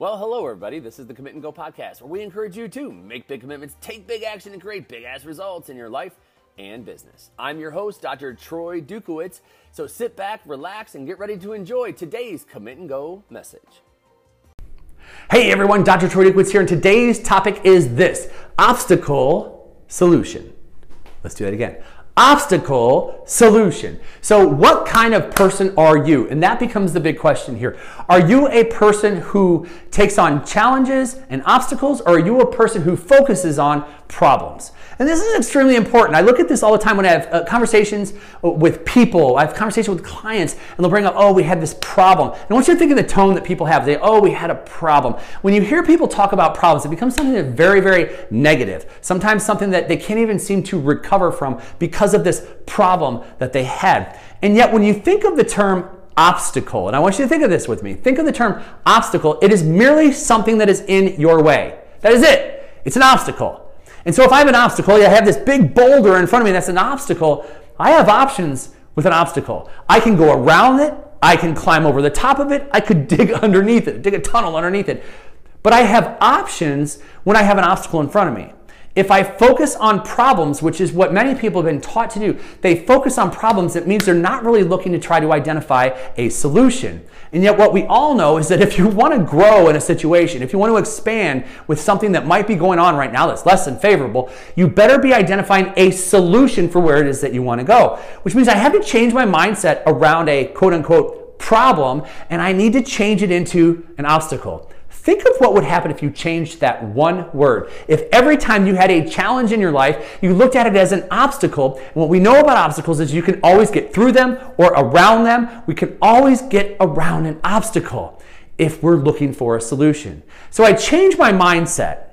Well, hello, everybody. This is the Commit and Go podcast, where we encourage you to make big commitments, take big action, and create big ass results in your life and business. I'm your host, Dr. Troy Dukowitz. So sit back, relax, and get ready to enjoy today's Commit and Go message. Hey everyone, Dr. Troy Dukowitz here, and today's topic is this obstacle solution. Let's do that again obstacle solution. So, what kind of person are you? And that becomes the big question here. Are you a person who takes on challenges and obstacles, or are you a person who focuses on problems? And this is extremely important. I look at this all the time when I have uh, conversations with people, I have conversations with clients, and they'll bring up, oh, we had this problem. And I want you to think of the tone that people have. They, oh, we had a problem. When you hear people talk about problems, it becomes something that's very, very negative. Sometimes something that they can't even seem to recover from because of this problem that they had. And yet, when you think of the term obstacle, and I want you to think of this with me, think of the term obstacle, it is merely something that is in your way. That is it. It's an obstacle. And so if I have an obstacle, I have this big boulder in front of me that's an obstacle, I have options with an obstacle. I can go around it, I can climb over the top of it, I could dig underneath it, dig a tunnel underneath it. But I have options when I have an obstacle in front of me. If I focus on problems, which is what many people have been taught to do, they focus on problems, it means they're not really looking to try to identify a solution. And yet, what we all know is that if you want to grow in a situation, if you want to expand with something that might be going on right now that's less than favorable, you better be identifying a solution for where it is that you want to go. Which means I have to change my mindset around a quote unquote problem and I need to change it into an obstacle. Think of what would happen if you changed that one word. If every time you had a challenge in your life, you looked at it as an obstacle. And what we know about obstacles is you can always get through them or around them. We can always get around an obstacle if we're looking for a solution. So I changed my mindset.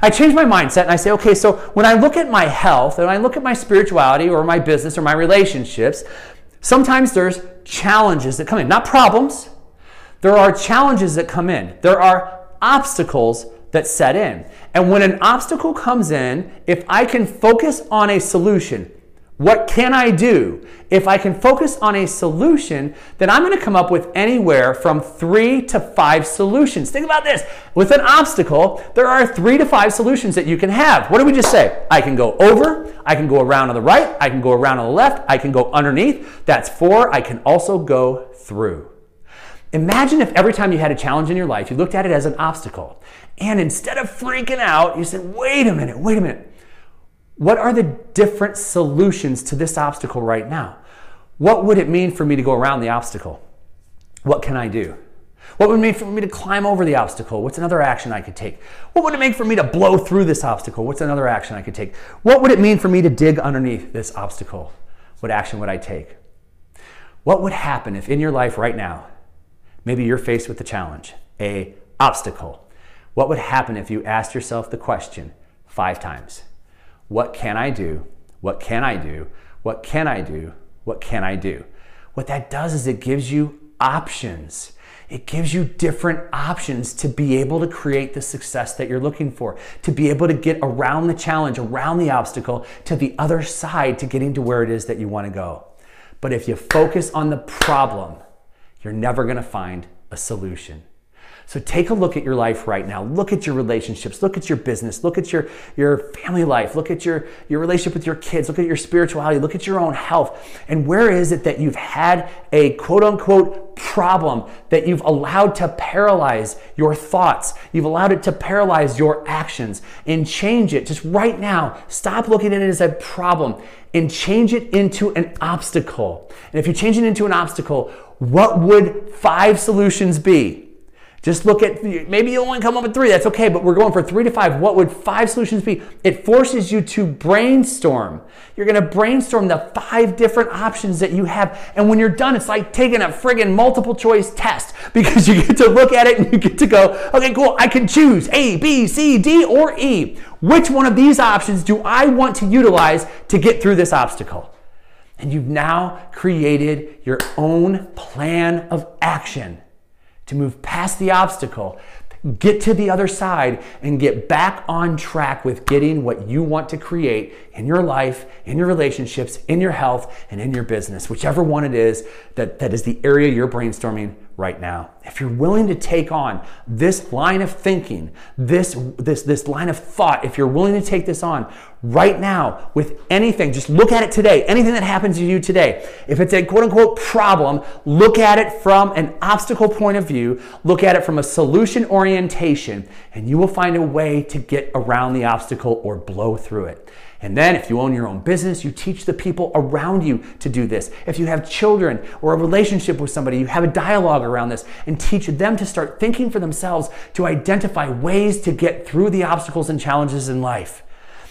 I change my mindset and I say, okay, so when I look at my health and I look at my spirituality or my business or my relationships, sometimes there's challenges that come in, not problems there are challenges that come in. There are obstacles that set in. And when an obstacle comes in, if I can focus on a solution, what can I do? If I can focus on a solution, then I'm going to come up with anywhere from three to five solutions. Think about this. With an obstacle, there are three to five solutions that you can have. What did we just say? I can go over, I can go around on the right, I can go around on the left, I can go underneath. That's four. I can also go through. Imagine if every time you had a challenge in your life, you looked at it as an obstacle. And instead of freaking out, you said, wait a minute, wait a minute. What are the different solutions to this obstacle right now? What would it mean for me to go around the obstacle? What can I do? What would it mean for me to climb over the obstacle? What's another action I could take? What would it mean for me to blow through this obstacle? What's another action I could take? What would it mean for me to dig underneath this obstacle? What action would I take? What would happen if in your life right now Maybe you're faced with a challenge, a obstacle. What would happen if you asked yourself the question five times? What can I do? What can I do? What can I do? What can I do? What that does is it gives you options. It gives you different options to be able to create the success that you're looking for, to be able to get around the challenge, around the obstacle, to the other side to getting to where it is that you want to go. But if you focus on the problem, you're never going to find a solution. So take a look at your life right now. Look at your relationships. Look at your business. Look at your, your family life. Look at your, your relationship with your kids. Look at your spirituality. Look at your own health. And where is it that you've had a quote unquote problem that you've allowed to paralyze your thoughts? You've allowed it to paralyze your actions and change it just right now. Stop looking at it as a problem and change it into an obstacle. And if you change it into an obstacle, what would five solutions be? Just look at, maybe you only come up with three, that's okay, but we're going for three to five. What would five solutions be? It forces you to brainstorm. You're gonna brainstorm the five different options that you have. And when you're done, it's like taking a friggin' multiple choice test because you get to look at it and you get to go, okay, cool, I can choose A, B, C, D, or E. Which one of these options do I want to utilize to get through this obstacle? And you've now created your own plan of action to move past the obstacle, get to the other side, and get back on track with getting what you want to create in your life, in your relationships, in your health, and in your business, whichever one it is that, that is the area you're brainstorming right now. If you're willing to take on this line of thinking, this, this, this line of thought, if you're willing to take this on right now with anything, just look at it today, anything that happens to you today. If it's a quote unquote problem, look at it from an obstacle point of view, look at it from a solution orientation, and you will find a way to get around the obstacle or blow through it. And then, if you own your own business, you teach the people around you to do this. If you have children or a relationship with somebody, you have a dialogue around this and teach them to start thinking for themselves to identify ways to get through the obstacles and challenges in life.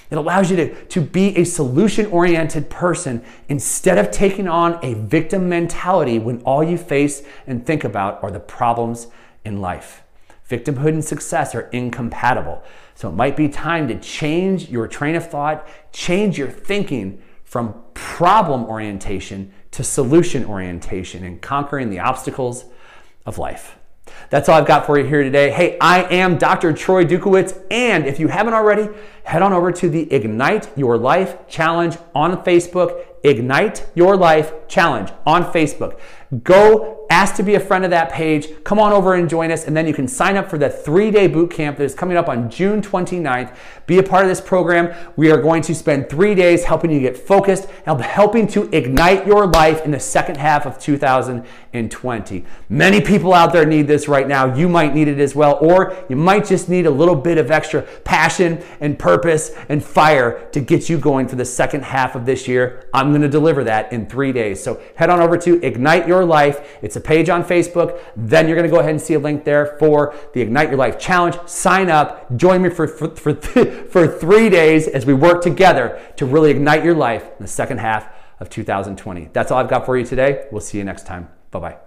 It allows you to, to be a solution oriented person instead of taking on a victim mentality when all you face and think about are the problems in life. Victimhood and success are incompatible. So it might be time to change your train of thought, change your thinking from problem orientation to solution orientation and conquering the obstacles of life. That's all I've got for you here today. Hey, I am Dr. Troy Dukowitz, and if you haven't already, head on over to the Ignite Your Life Challenge on Facebook. Ignite Your Life Challenge on Facebook. Go ask to be a friend of that page. Come on over and join us, and then you can sign up for the three day boot camp that is coming up on June 29th. Be a part of this program. We are going to spend three days helping you get focused, helping to ignite your life in the second half of 2020. Many people out there need this right now. You might need it as well, or you might just need a little bit of extra passion and purpose and fire to get you going for the second half of this year. I'm going to deliver that in three days. So head on over to Ignite Your Life. It's a page on Facebook. Then you're going to go ahead and see a link there for the Ignite Your Life Challenge. Sign up. Join me for, for, for, for three days as we work together to really ignite your life in the second half of 2020. That's all I've got for you today. We'll see you next time. Bye bye.